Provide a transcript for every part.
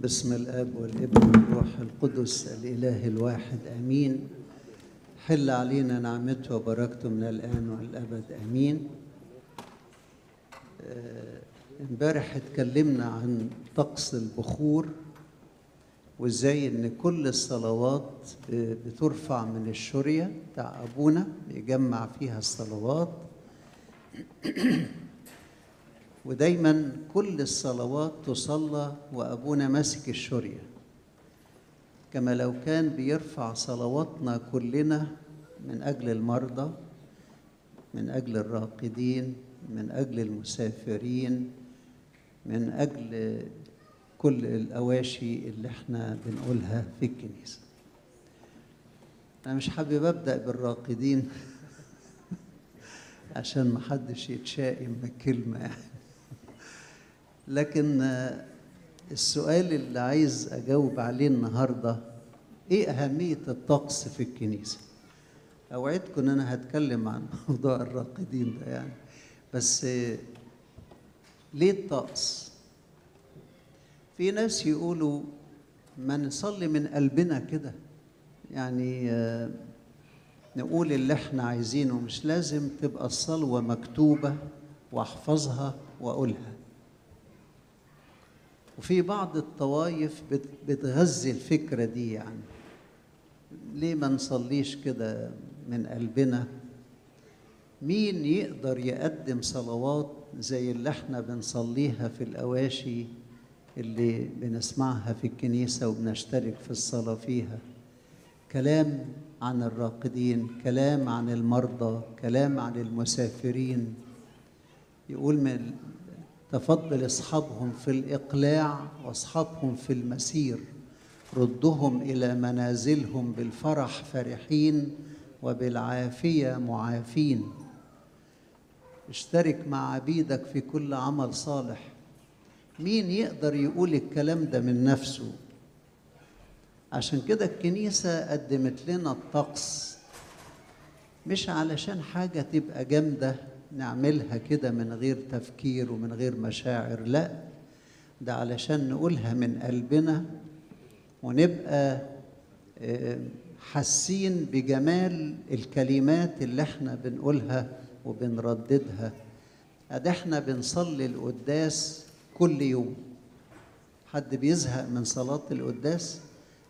باسم الأب والابن والروح القدس الإله الواحد آمين. حل علينا نعمته وبركته من الآن والأبد آمين. آه، امبارح اتكلمنا عن طقس البخور وازاي إن كل الصلوات بترفع من الشريه بتاع أبونا بيجمع فيها الصلوات. ودايما كل الصلوات تصلى وأبونا ماسك الشريه كما لو كان بيرفع صلواتنا كلنا من أجل المرضى من أجل الراقدين من أجل المسافرين من أجل كل الأواشي اللي إحنا بنقولها في الكنيسة. أنا مش حابب أبدأ بالراقدين عشان ما حدش يتشائم بالكلمة يعني لكن آه، السؤال اللي عايز أجاوب عليه النهارده إيه أهمية الطقس في الكنيسة؟ أوعدكم إن أنا هتكلم عن موضوع الراقدين ده يعني. بس آه، ليه الطقس؟ في ناس يقولوا ما نصلي من قلبنا كده. يعني آه، نقول اللي إحنا عايزينه مش لازم تبقى الصلوة مكتوبة وأحفظها وأقولها. وفي بعض الطوائف بت- بتغذي الفكرة دي يعني. ليه ما نصليش كده من قلبنا؟ مين يقدر يقدم صلوات زي اللي إحنا بنصليها في الأواشي اللي بنسمعها في الكنيسة وبنشترك في الصلاة فيها؟ كلام عن الراقدين كلام عن المرضى كلام عن المسافرين. يقول من تفضل اصحابهم في الإقلاع واصحابهم في المسير. ردهم إلى منازلهم بالفرح فرحين وبالعافية معافين. اشترك مع عبيدك في كل عمل صالح. مين يقدر يقول الكلام ده من نفسه؟ عشان كده الكنيسة قدمت لنا الطقس. مش علشان حاجة تبقى جامدة نعملها كده من غير تفكير ومن غير مشاعر لا ده علشان نقولها من قلبنا ونبقى آه، حاسين بجمال الكلمات اللي إحنا بنقولها وبنرددها. ادي إحنا بنصلي القداس كل يوم. حد بيزهق من صلاة القداس؟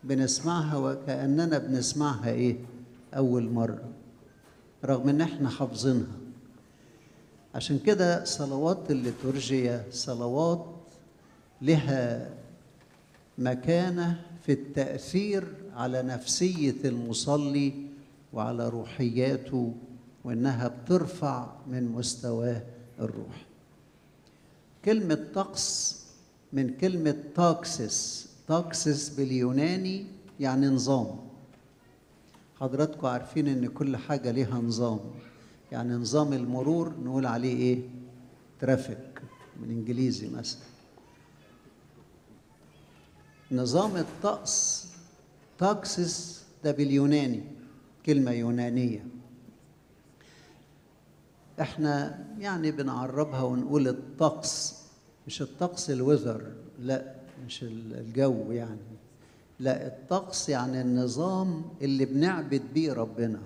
بنسمعها وكأننا بنسمعها إيه؟ أول مرة. رغم إن إحنا حافظينها. عشان كده صلوات الليتورجية صلوات لها مكانة في التأثير على نفسية المصلي وعلى روحياته وإنها بترفع من مستواه الروحي كلمة طقس من كلمة τάξις τάξις باليوناني يعني نظام. حضراتكم عارفين إن كل حاجة ليها نظام. يعني نظام المرور نقول عليه إيه؟ traffic بالانجليزي مثلا. نظام الطقس تاكسس ده باليوناني كلمة يونانية. إحنا يعني بنعربها ونقول الطقس مش الطقس الوذر لا مش ال- الجو يعني. لا الطقس يعني النظام اللي بنعبد بيه ربنا.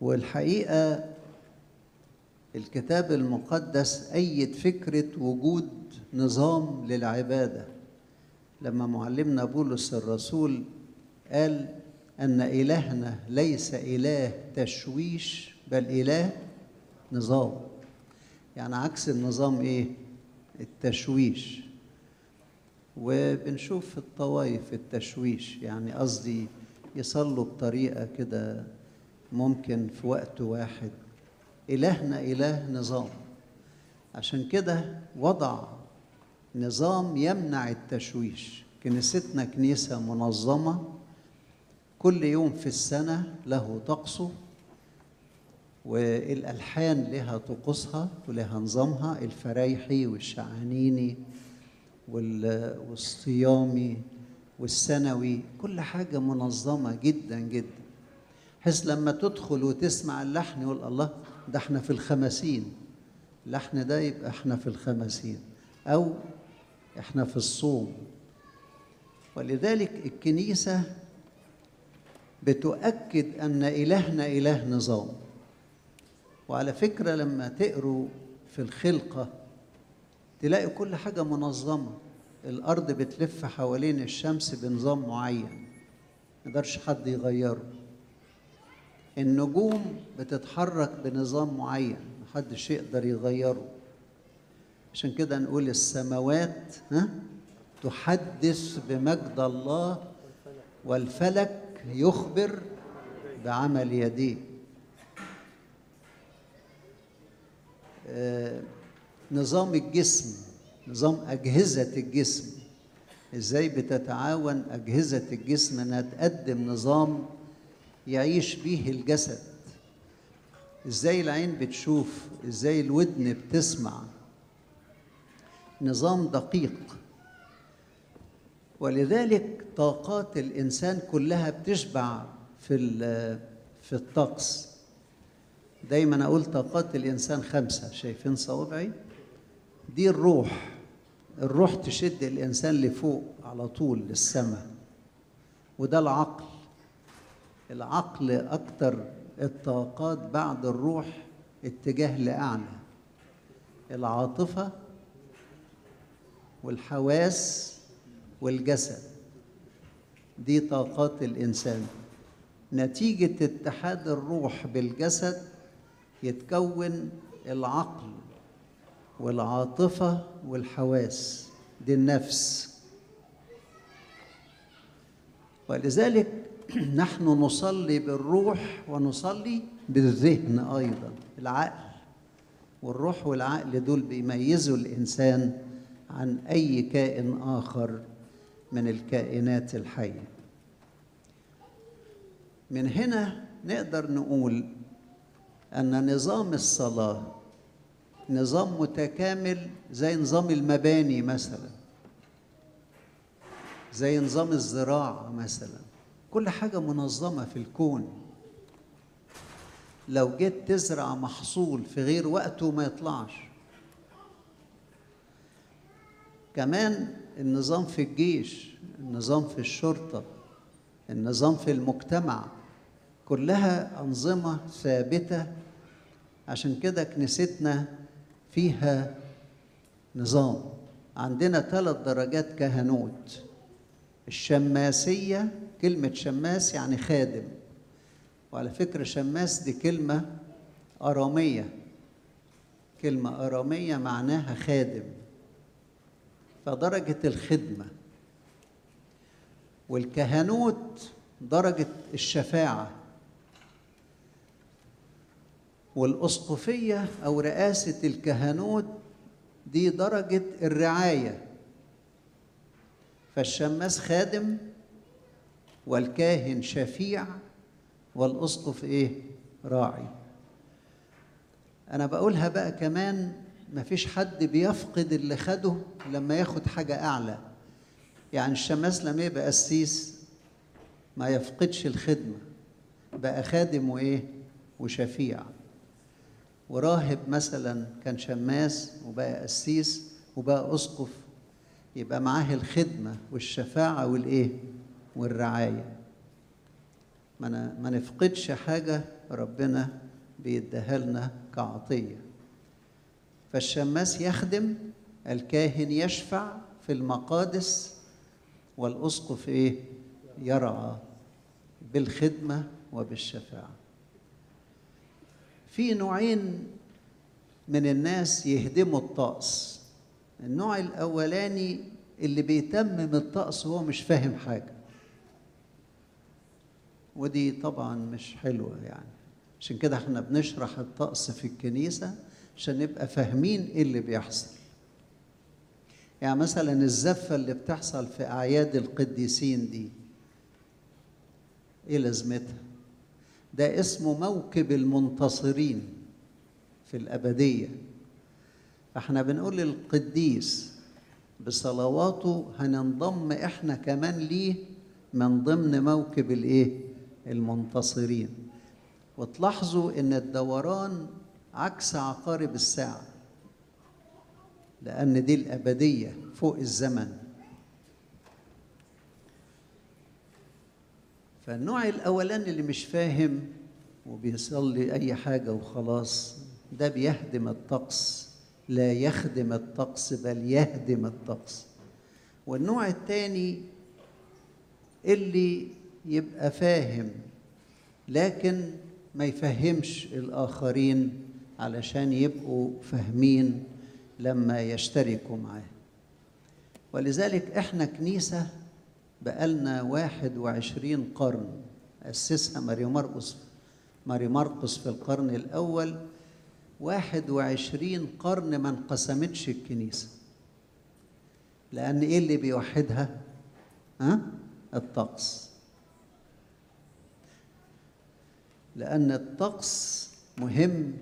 والحقيقة الكتاب المقدس أيد فكرة وجود نظام للعبادة. لما معلمنا بولس الرسول قال أن إلهنا ليس إله تشويش بل إله نظام. يعني عكس النظام إيه؟ التشويش. وبنشوف في الطوائف التشويش يعني قصدي يصلوا بطريقة كده ممكن في وقت واحد. إلهنا إله نظام. عشان كده وضع نظام يمنع التشويش. كنيستنا كنيسة منظمة كل يوم في السنة له طقسه والألحان لها طقوسها ولها نظامها الفرايحي والشعانيني وال- والصيامي والسنوي كل حاجة منظمة جدا جدا. بحيث لما تدخل وتسمع اللحن يقول الله ده إحنا في الخمسين. اللحن ده يبقى إحنا في الخمسين. أو إحنا في الصوم. ولذلك الكنيسة بتؤكد أن إلهنا إله نظام. وعلى فكرة لما تقروا في الخلقة تلاقي كل حاجة منظمة. الأرض بتلف حوالين الشمس بنظام معين. مقدرش حد يغيره. النجوم بتتحرك بنظام معين محدش يقدر يغيره. عشان كده نقول السماوات ها تحدث بمجد الله والفلك يخبر بعمل يديه. آه نظام الجسم نظام أجهزة الجسم. إزاي بتتعاون أجهزة الجسم إنها تقدم نظام يعيش به الجسد. إزاي العين بتشوف إزاي الودن بتسمع. نظام دقيق. ولذلك طاقات الإنسان كلها بتشبع في في الطقس. دايما أقول طاقات الإنسان خمسة. شايفين صوابعي؟ دي الروح. الروح تشد الإنسان لفوق على طول للسماء. وده العقل. العقل أكتر الطاقات بعد الروح اتجاه لأعلى العاطفة والحواس والجسد. دي طاقات الإنسان. نتيجة اتحاد الروح بالجسد يتكون العقل والعاطفة والحواس. دي النفس. ولذلك نحن نصلي بالروح ونصلي بالذهن أيضا العقل. والروح والعقل دول بيميزوا الإنسان عن أي كائن آخر من الكائنات الحية. من هنا نقدر نقول أن نظام الصلاة نظام متكامل زي نظام المباني مثلا زي نظام الزراعة مثلا. كل حاجة منظمة في الكون. لو جيت تزرع محصول في غير وقته ما يطلعش. كمان النظام في الجيش النظام في الشرطة النظام في المجتمع كلها أنظمة ثابتة. عشان كده كنيستنا فيها نظام. عندنا ثلاث درجات كهنوت. الشماسية كلمة شماس يعني خادم. وعلى فكرة شماس دي كلمة أرامية. كلمة أرامية معناها خادم. فدرجة الخدمة. والكهنوت درجة الشفاعة. والأسقفية أو رئاسة الكهنوت دي درجة الرعاية. فالشماس خادم والكاهن شفيع والأسقف إيه؟ راعي. أنا بقولها بقى كمان مفيش حد بيفقد اللي خده لما ياخد حاجة أعلى. يعني الشماس لما يبقى قسيس ما يفقدش الخدمة بقى خادم وإيه؟ وشفيع. وراهب مثلا كان شماس وبقى قسيس وبقى أسقف يبقى معاه الخدمة والشفاعة والإيه؟ والرعاية. ما ما نفقدش حاجة ربنا بيديها لنا كعطية. فالشماس يخدم الكاهن يشفع في المقادس والأسقف إيه؟ يرعى بالخدمة وبالشفاعة. في نوعين من الناس يهدموا الطقس. النوع الأولاني اللي بيتمم الطقس وهو مش فاهم حاجة. ودي طبعا مش حلوة يعني. عشان كده إحنا بنشرح الطقس في الكنيسة عشان نبقى فاهمين إيه اللي بيحصل. يعني مثلا الزفة اللي بتحصل في أعياد القديسين دي إيه لازمتها؟ ده اسمه موكب المنتصرين في الأبدية. فاحنا بنقول للقديس بصلواته هننضم إحنا كمان ليه من ضمن موكب الإيه؟ المنتصرين. وتلاحظوا إن الدوران عكس عقارب الساعة لأن دي الأبدية فوق الزمن. فالنوع الأولاني اللي مش فاهم وبيصلي أي حاجة وخلاص ده بيهدم الطقس. لا يخدم الطقس بل يهدم الطقس. والنوع الثاني اللي يبقى فاهم لكن ما يفهمش الآخرين علشان يبقوا فاهمين لما يشتركوا معاه ولذلك إحنا كنيسة بقالنا واحد وعشرين قرن أسسها ماري مرقس ماري مرقس في القرن الأول واحد وعشرين قرن ما انقسمتش الكنيسة لأن إيه اللي بيوحدها؟ ها؟ الطقس لأن الطقس مهم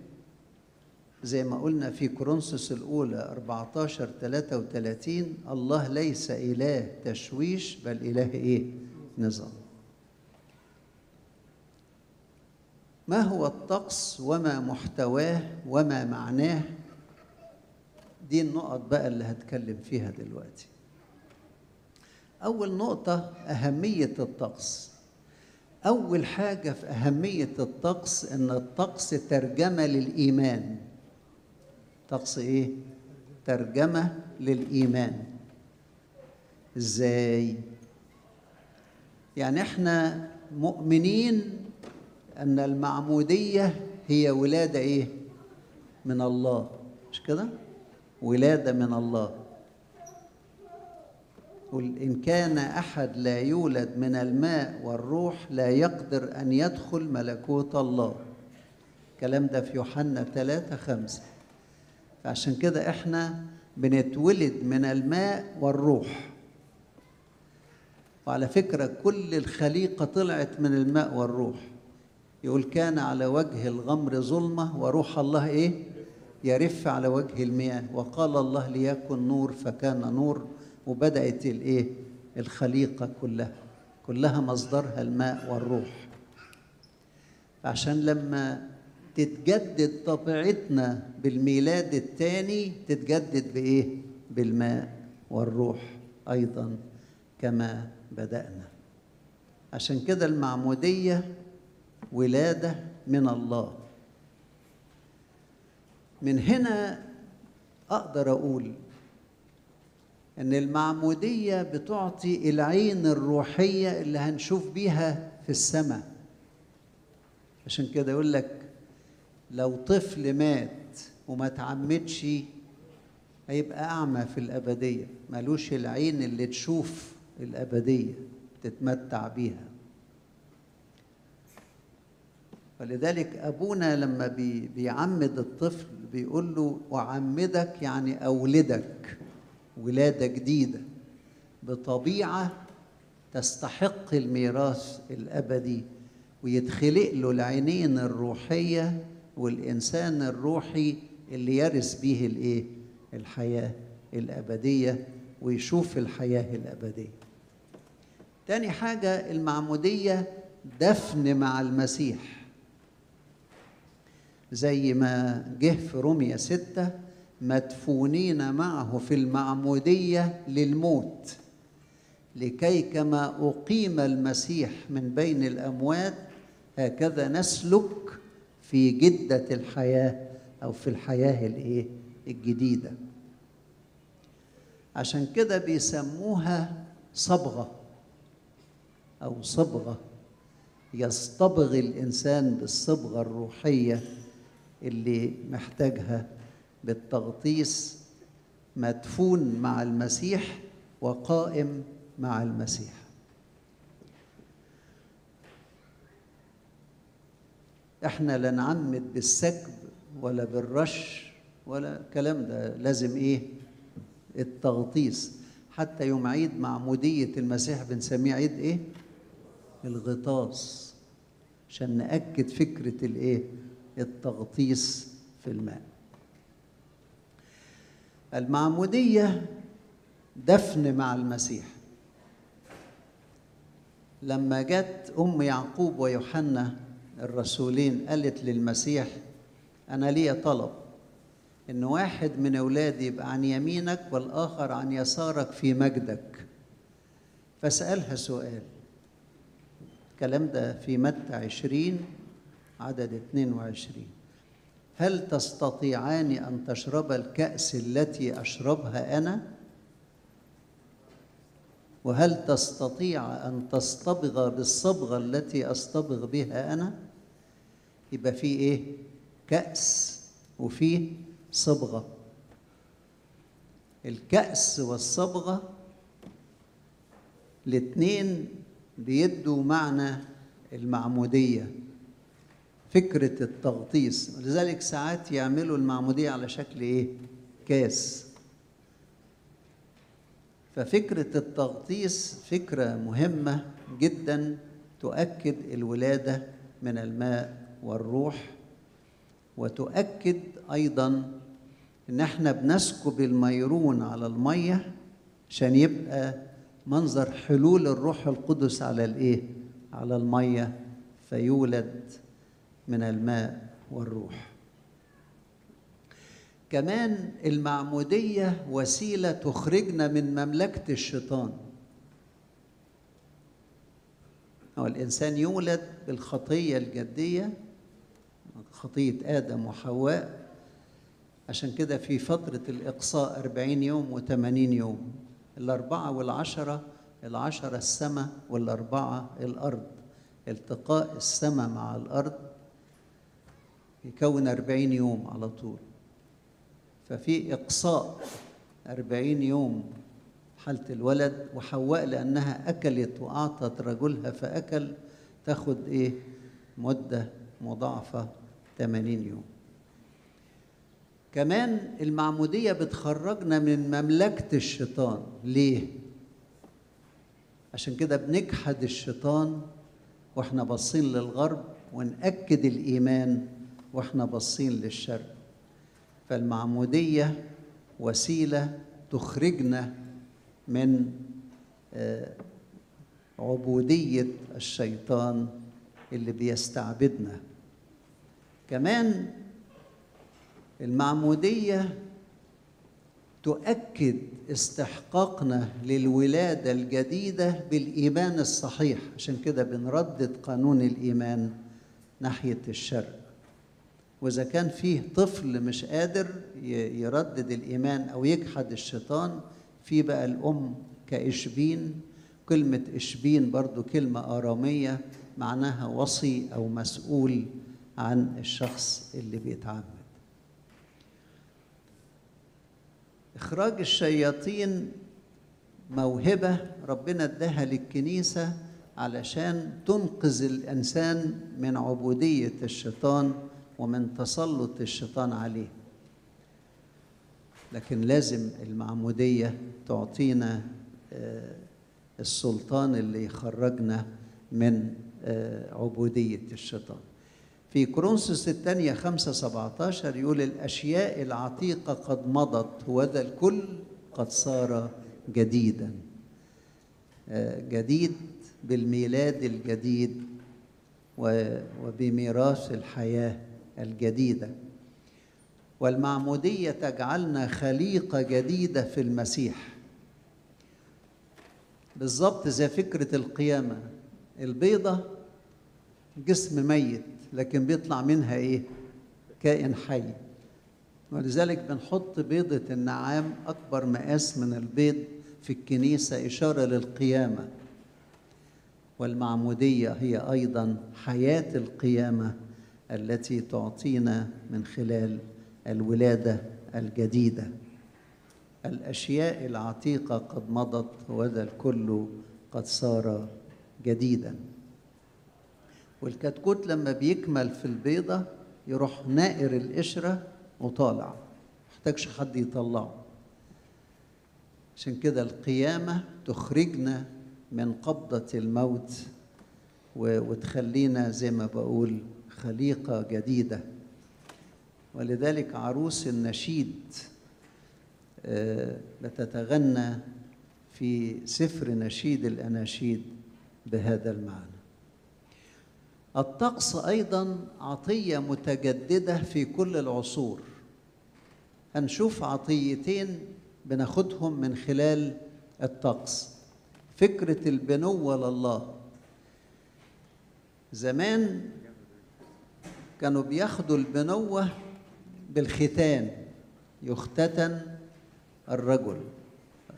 زي ما قلنا في كورنثوس الأولى 14 33 الله ليس إله تشويش بل إله إيه؟ نظام. ما هو الطقس وما محتواه وما معناه؟ دي النقط بقى اللي هتكلم فيها دلوقتي. أول نقطة أهمية الطقس. أول حاجة في أهمية الطقس إن الطقس ترجمة للإيمان. طقس إيه؟ ترجمة للإيمان. إزاي؟ يعني إحنا مؤمنين إن المعمودية هي ولادة إيه؟ من الله. مش كده؟ ولادة من الله. قل إن كان أحد لا يولد من الماء والروح لا يقدر أن يدخل ملكوت الله. الكلام ده في يوحنا 3 5 فعشان كده إحنا بنتولد من الماء والروح. وعلى فكرة كل الخليقة طلعت من الماء والروح. يقول كان على وجه الغمر ظلمة وروح الله إيه؟ يرف على وجه المياه. وقال الله ليكن نور. فكان نور وبدأت الإيه؟ الخليقة كلها كلها مصدرها الماء والروح. عشان لما تتجدد طبيعتنا بالميلاد الثاني تتجدد بإيه؟ بالماء والروح أيضا كما بدأنا. عشان كده المعمودية ولادة من الله. من هنا أقدر أقول إن المعمودية بتعطي العين الروحية اللي هنشوف بيها في السماء. عشان كده يقول لك لو طفل مات وما تعمدش هيبقى أعمى في الأبدية. ملوش العين اللي تشوف الأبدية تتمتع بيها. ولذلك أبونا لما بي بيعمد الطفل بيقول له أعمدك يعني أولدك. ولادة جديدة بطبيعة تستحق الميراث الأبدي ويتخلق له العينين الروحية والإنسان الروحي اللي يرث به الإيه؟ الحياة الأبدية ويشوف الحياة الأبدية. تاني حاجة المعمودية دفن مع المسيح. زي ما جه في رومية ستة مدفونين معه في المعمودية للموت لكي كما أقيم المسيح من بين الأموات هكذا نسلك في جدة الحياة أو في الحياة الإيه؟ الجديدة. عشان كده بيسموها صبغة أو صبغة يصطبغ الإنسان بالصبغة الروحية اللي محتاجها بالتغطيس مدفون مع المسيح وقائم مع المسيح. إحنا لا نعمد بالسكب ولا بالرش ولا الكلام ده لازم إيه؟ التغطيس. حتى يوم عيد معمودية المسيح بنسميه عيد إيه؟ الغطاس. عشان نأكد فكرة الإيه؟ التغطيس في الماء. المعمودية دفن مع المسيح. لما جت أم يعقوب ويوحنا الرسولين قالت للمسيح أنا لي طلب إن واحد من أولادي يبقى عن يمينك والآخر عن يسارك في مجدك. فسألها سؤال. الكلام ده في متى عشرين؟ عدد 22 هل تستطيعان أن تشرب الكأس التي أشربها أنا؟ وهل تستطيع أن تصطبغ بالصبغه التي أصطبغ بها أنا؟ يبقى في إيه؟ كأس وفي صبغه الكأس والصبغه الاثنين بيدوا معنى المعمودية. فكرة التغطيس. ولذلك ساعات يعملوا المعمودية على شكل إيه؟ كاس. ففكرة التغطيس فكرة مهمة جدا تؤكد الولادة من الماء والروح وتؤكد أيضا إن إحنا بنسكب الميرون على المية عشان يبقى منظر حلول الروح القدس على الإيه؟ على المية. فيولد من الماء والروح. كمان المعمودية وسيلة تخرجنا من مملكة الشيطان. هو الإنسان يولد بالخطية الجدية خطية آدم وحواء عشان كده في فترة الإقصاء أربعين يوم وثمانين يوم الأربعة والعشرة العشرة السماء والأربعة الأرض. التقاء السماء مع الأرض يكون أربعين يوم على طول. ففي إقصاء أربعين يوم حالة الولد وحواء لأنها أكلت وأعطت رجلها فأكل تاخد إيه؟ مدة مضاعفة 80 يوم. كمان المعمودية بتخرجنا من مملكة الشيطان. ليه؟ عشان كده بنجحد الشيطان وإحنا باصين للغرب ونأكد الإيمان وإحنا باصين للشرق فالمعمودية وسيلة تخرجنا من عبودية الشيطان اللي بيستعبدنا. كمان المعمودية تؤكد استحقاقنا للولادة الجديدة بالإيمان الصحيح. عشان كده بنردد قانون الإيمان ناحية الشرق وإذا كان فيه طفل مش قادر يردد الإيمان أو يجحد الشيطان في بقى الأم كإشبين. كلمة إشبين برضو كلمة آرامية معناها وصي أو مسؤول عن الشخص اللي بيتعامل إخراج الشياطين موهبة ربنا اداها للكنيسة علشان تنقذ الإنسان من عبودية الشيطان ومن تسلط الشيطان عليه. لكن لازم المعمودية تعطينا السلطان اللي يخرجنا من عبودية الشيطان. في كورنثوس الثانية خمسة سبعتاشر يقول الأشياء العتيقة قد مضت وذا الكل قد صار جديدا. جديد بالميلاد الجديد وبميراث الحياة. الجديدة. والمعمودية تجعلنا خليقة جديدة في المسيح. بالظبط زي فكرة القيامة. البيضة جسم ميت لكن بيطلع منها إيه؟ كائن حي. ولذلك بنحط بيضة النعام أكبر مقاس من البيض في الكنيسة إشارة للقيامة. والمعمودية هي أيضا حياة القيامة. التي تعطينا من خلال الولادة الجديدة. الأشياء العتيقة قد مضت وذا الكل قد صار جديدا. والكتكوت لما بيكمل في البيضة يروح نائر القشرة وطالع. محتاجش حد يطلعه. عشان كده القيامة تخرجنا من قبضة الموت وتخلينا زي ما بقول خليقة جديدة. ولذلك عروس النشيد بتتغنى في سفر نشيد الأناشيد بهذا المعنى. الطقس أيضا عطية متجددة في كل العصور. هنشوف عطيتين بناخدهم من خلال الطقس. فكرة البنوة لله زمان كانوا بياخدوا البنوة بالختان يختتن الرجل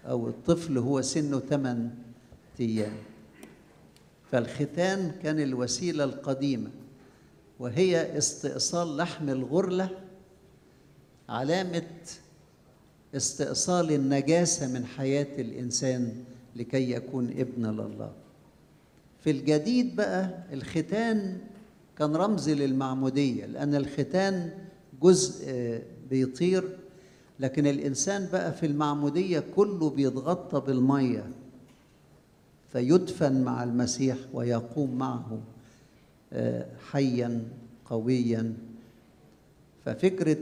أو الطفل هو سنه 8 أيام. فالختان كان الوسيلة القديمة وهي استئصال لحم الغرلة علامة استئصال النجاسة من حياة الإنسان لكي يكون ابن لله. في الجديد بقى الختان كان رمز للمعمودية لأن الختان جزء بيطير لكن الإنسان بقى في المعمودية كله بيتغطى بالمية فيدفن مع المسيح ويقوم معه حيا قويا. ففكرة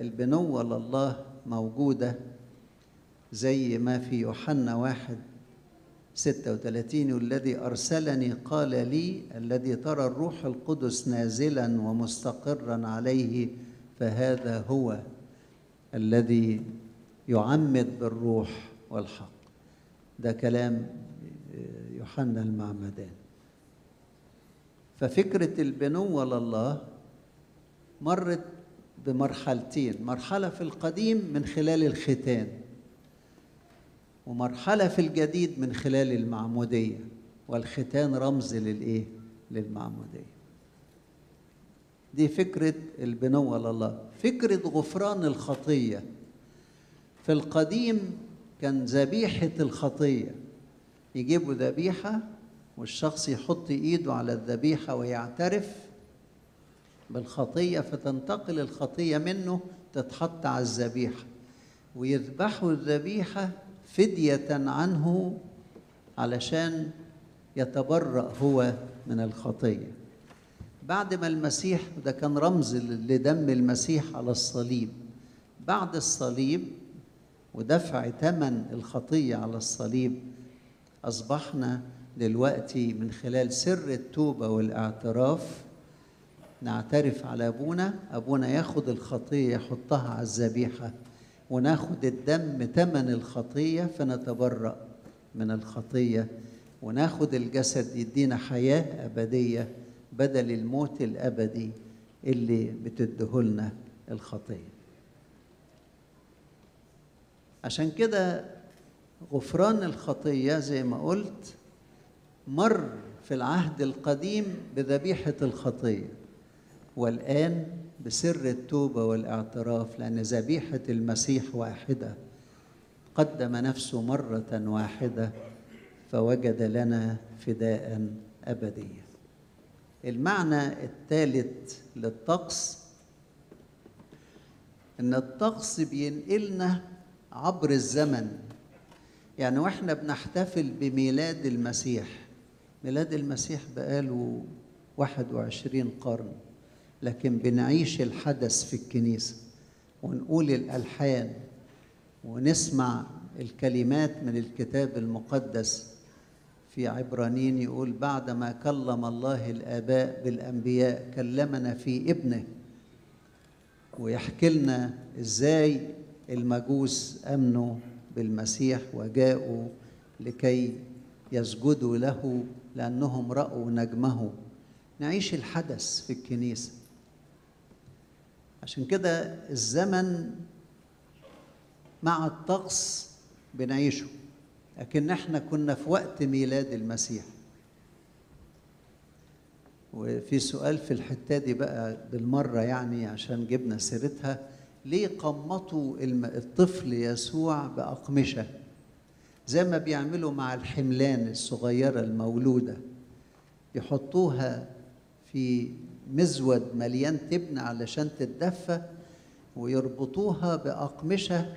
البنوة لله موجودة زي ما في يوحنا واحد ستة وثلاثين الذي أرسلني قال لي الذي ترى الروح القدس نازلا ومستقرا عليه فهذا هو الذي يعمد بالروح والحق. ده كلام يوحنا المعمدان. ففكرة البنوة لله مرت بمرحلتين. مرحلة في القديم من خلال الختان. ومرحلة في الجديد من خلال المعمودية والختان رمز للإيه؟ للمعمودية. دي فكرة البنوة لله فكرة غفران الخطية. في القديم كان ذبيحة الخطية. يجيبوا ذبيحة والشخص يحط إيده على الذبيحة ويعترف بالخطية فتنتقل الخطية منه تتحط على الذبيحة. ويذبحوا الذبيحة فدية عنه علشان يتبرأ هو من الخطية. بعد ما المسيح ده كان رمز لدم المسيح على الصليب. بعد الصليب ودفع ثمن الخطية على الصليب أصبحنا دلوقتي من خلال سر التوبة والاعتراف نعترف على أبونا. أبونا ياخد الخطية يحطها على الذبيحة. وناخد الدم ثمن الخطية فنتبرأ من الخطية. وناخد الجسد يدينا حياة أبدية بدل الموت الأبدي اللي بتدهلنا الخطية. عشان كده غفران الخطية زي ما قلت مر في العهد القديم بذبيحة الخطية. والآن بسر التوبة والإعتراف لأن ذبيحة المسيح واحدة. قدم نفسه مرة واحدة فوجد لنا فداء أبديا المعنى الثالث للطقس إن الطقس بينقلنا عبر الزمن. يعني وإحنا بنحتفل بميلاد المسيح. ميلاد المسيح بقاله 21 قرن. لكن بنعيش الحدث في الكنيسة ونقول الألحان ونسمع الكلمات من الكتاب المقدس في عبرانيين يقول بعدما كلم الله الآباء بالأنبياء كلمنا في ابنه ويحكي لنا إزاي المجوس أمنوا بالمسيح وجاءوا لكي يسجدوا له لأنهم رأوا نجمه. نعيش الحدث في الكنيسة. عشان كده الزمن مع الطقس بنعيشه لكن إحنا كنا في وقت ميلاد المسيح. وفي سؤال في الحتة دي بقى بالمرة يعني عشان جبنا سيرتها ليه قمطوا الطفل يسوع بأقمشة؟ زي ما بيعملوا مع الحملان الصغيرة المولودة يحطوها في مزود مليان تبن علشان تتدفى ويربطوها بأقمشة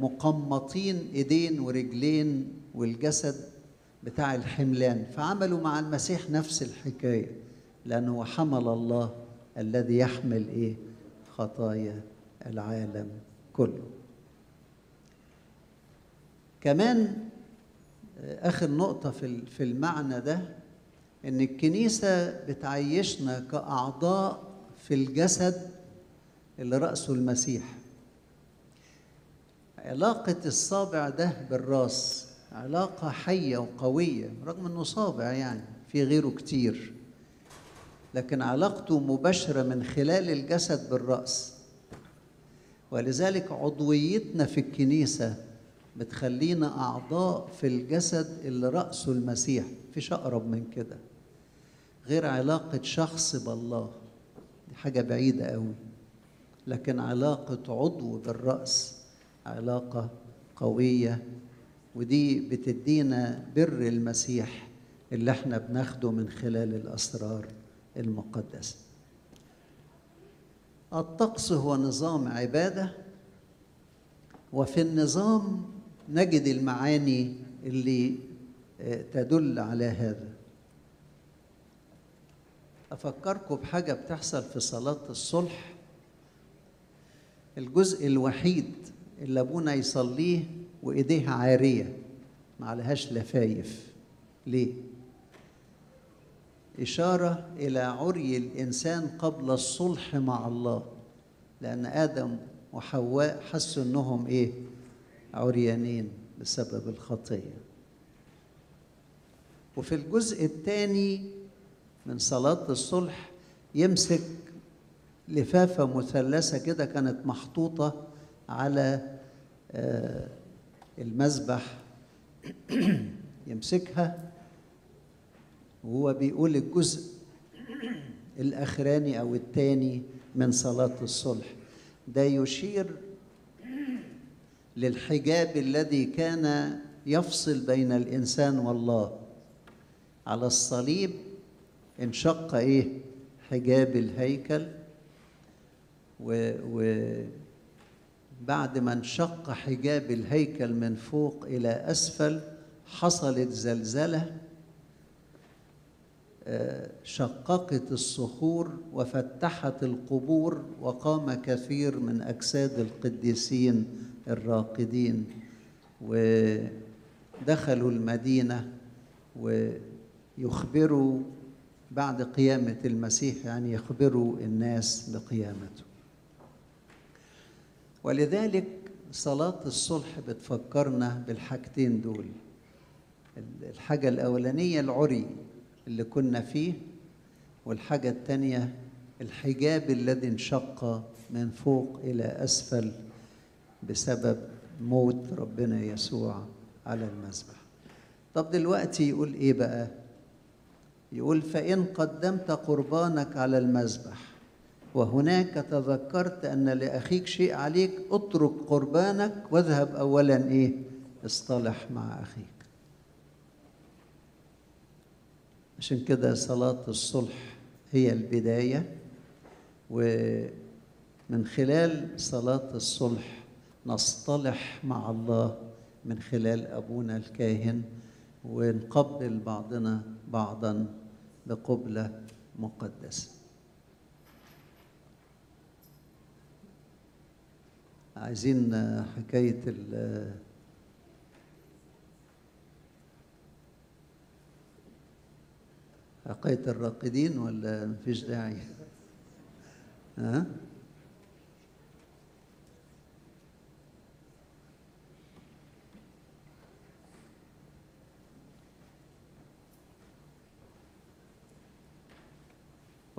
مقمطين إيدين ورجلين والجسد بتاع الحملان. فعملوا مع المسيح نفس الحكاية لأنه حمل الله الذي يحمل إيه؟ خطايا العالم كله. كمان آخر نقطة في في المعنى ده إن الكنيسة بتعيشنا كأعضاء في الجسد اللي رأسه المسيح. علاقة الصابع ده بالرأس علاقة حية وقوية رغم إنه صابع يعني في غيره كتير. لكن علاقته مباشرة من خلال الجسد بالرأس. ولذلك عضويتنا في الكنيسة بتخلينا أعضاء في الجسد اللي رأسه المسيح. مفيش أقرب من كده. غير علاقة شخص بالله. دي حاجة بعيدة قوي. لكن علاقة عضو بالرأس علاقة قوية ودي بتدينا بر المسيح اللي إحنا بناخده من خلال الأسرار المقدسة. الطقس هو نظام عبادة وفي النظام نجد المعاني اللي تدل على هذا. أفكركم بحاجة بتحصل في صلاة الصلح الجزء الوحيد اللي أبونا يصليه وإيديه عارية معلهاش لفايف ليه؟ إشارة إلى عري الإنسان قبل الصلح مع الله لأن آدم وحواء حسوا إنهم إيه؟ عريانين بسبب الخطية وفي الجزء الثاني من صلاة الصلح يمسك لفافة مثلثة كده كانت محطوطة على المذبح. يمسكها وهو بيقول الجزء الأخراني أو الثاني من صلاة الصلح. ده يشير للحجاب الذي كان يفصل بين الإنسان والله. على الصليب انشق إيه حجاب الهيكل و, و بعد ما انشق حجاب الهيكل من فوق إلى أسفل حصلت زلزلة شققت الصخور وفتحت القبور وقام كثير من أجساد القديسين الراقدين ودخلوا المدينة ويخبروا بعد قيامة المسيح يعني يخبروا الناس بقيامته. ولذلك صلاة الصلح بتفكرنا بالحاجتين دول. الحاجة الأولانية العري اللي كنا فيه والحاجة الثانية الحجاب الذي انشق من فوق إلى أسفل بسبب موت ربنا يسوع على المذبح طب دلوقتي يقول إيه بقى؟ يقول فإن قدمت قربانك على المذبح وهناك تذكرت أن لأخيك شيء عليك اترك قربانك واذهب أولا إيه؟ اصطلح مع أخيك. عشان كده صلاة الصلح هي البداية ومن خلال صلاة الصلح نصطلح مع الله من خلال أبونا الكاهن ونقبل بعضنا بعضا. بقبلة مقدسة عايزين حكاية حكاية الراقدين ولا مفيش داعي؟ ها؟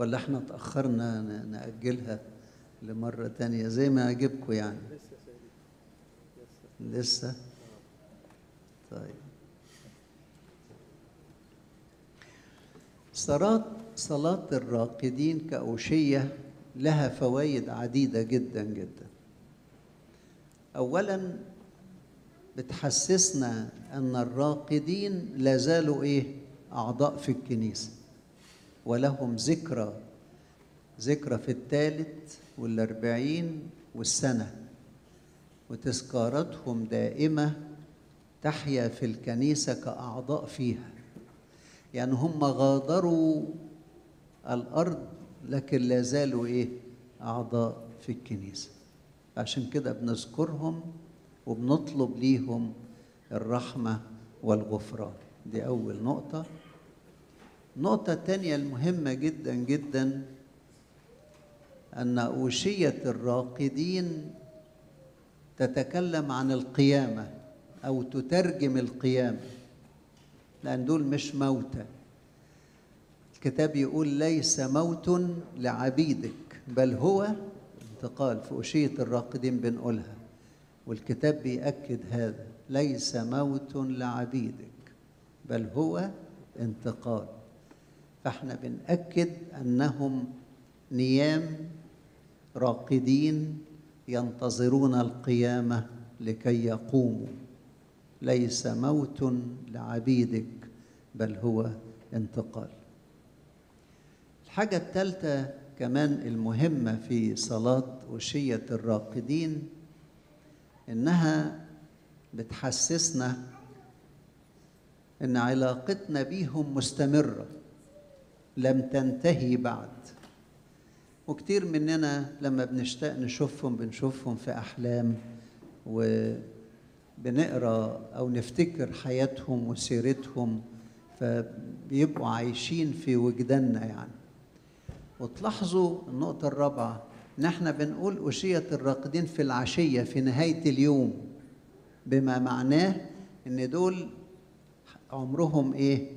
ولا إحنا تأخرنا نأجلها لمرة تانية زي ما عجبكم يعني؟ لسه؟ طيب. صلاة صلاة الراقدين كأوشية لها فوائد عديدة جدا جدا. أولا بتحسسنا أن الراقدين لا زالوا إيه؟ أعضاء في الكنيسة. ولهم ذكرى ذكرى في الثالث والأربعين والسنة. وتذكاراتهم دائمة تحيا في الكنيسة كأعضاء فيها. يعني هم غادروا الأرض لكن لا زالوا إيه؟ أعضاء في الكنيسة. عشان كده بنذكرهم وبنطلب ليهم الرحمة والغفران. دي أول نقطة. النقطة الثانية المهمة جدا جدا أن أوشية الراقدين تتكلم عن القيامة أو تترجم القيامة لأن دول مش موتى. الكتاب يقول ليس موت لعبيدك بل هو انتقال في أشية الراقدين بنقولها. والكتاب بيأكد هذا ليس موت لعبيدك بل هو انتقال. فاحنا بنأكد أنهم نيام راقدين ينتظرون القيامة لكي يقوموا. ليس موت لعبيدك بل هو انتقال. الحاجة الثالثة كمان المهمة في صلاة وشية الراقدين إنها بتحسسنا إن علاقتنا بيهم مستمرة. لم تنتهي بعد وكتير مننا لما بنشتاق نشوفهم بنشوفهم في أحلام وبنقرأ أو نفتكر حياتهم وسيرتهم فبيبقوا عايشين في وجداننا يعني وتلاحظوا النقطة الرابعة إن إحنا بنقول أشية الراقدين في العشية في نهاية اليوم بما معناه إن دول عمرهم إيه؟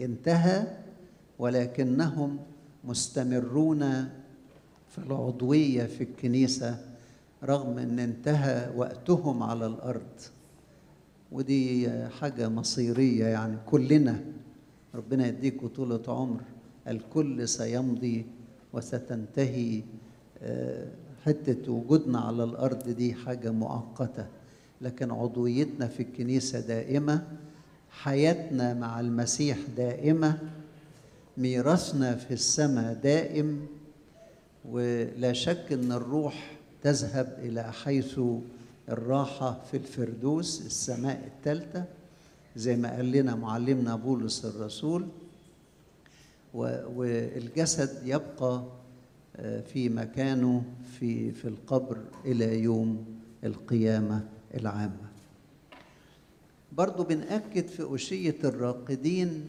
انتهى ولكنهم مستمرون في العضوية في الكنيسة رغم أن انتهى وقتهم على الأرض. ودي حاجة مصيرية يعني كلنا. ربنا يديكوا طولة عمر. الكل سيمضي وستنتهي حتة وجودنا على الأرض دي حاجة مؤقتة. لكن عضويتنا في الكنيسة دائمة حياتنا مع المسيح دائمة ميراثنا في السماء دائم ولا شك إن الروح تذهب إلى حيث الراحة في الفردوس السماء الثالثة زي ما قال لنا معلمنا بولس الرسول. والجسد يبقى في مكانه في في القبر إلى يوم القيامة العامة. برضو بنأكد في أشية الراقدين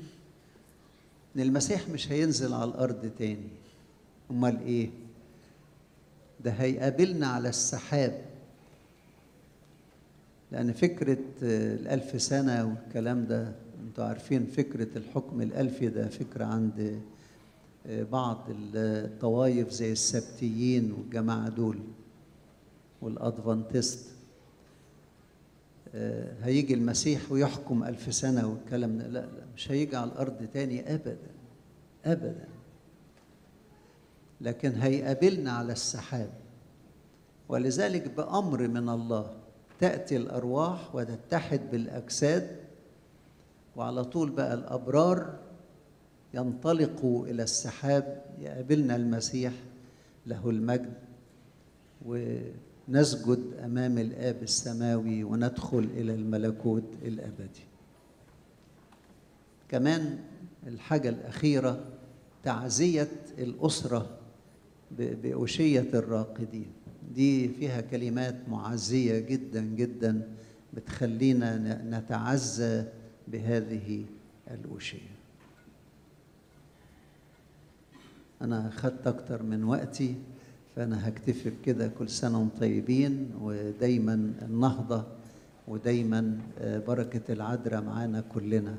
إن المسيح مش هينزل على الأرض تاني. أمال إيه؟ ده هيقابلنا على السحاب. لأن فكرة الألف سنة والكلام ده أنتوا عارفين فكرة الحكم الألفي ده فكرة عند بعض الطوائف زي السبتيين والجماعة دول والأدفانتست هيجي المسيح ويحكم ألف سنة والكلام ده. لا لا مش هيجي على الأرض تاني أبدا أبدا. لكن هيقابلنا على السحاب. ولذلك بأمر من الله تأتي الأرواح وتتحد بالأجساد وعلى طول بقى الأبرار ينطلقوا إلى السحاب يقابلنا المسيح له المجد. ونسجد أمام الآب السماوي وندخل إلى الملكوت الأبدي. كمان الحاجة الأخيرة تعزية الأسرة بأشية الراقدين. دي فيها كلمات معزية جدا جدا بتخلينا نتعزى بهذه الأشية أنا أخذت أكتر من وقتي فأنا هكتفي بكده كل سنة وأنتم طيبين ودايما النهضة ودايما بركة العذراء معانا كلنا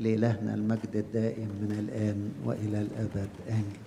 لإلهنا المجد الدائم من الآن وإلى الأبد. آمين.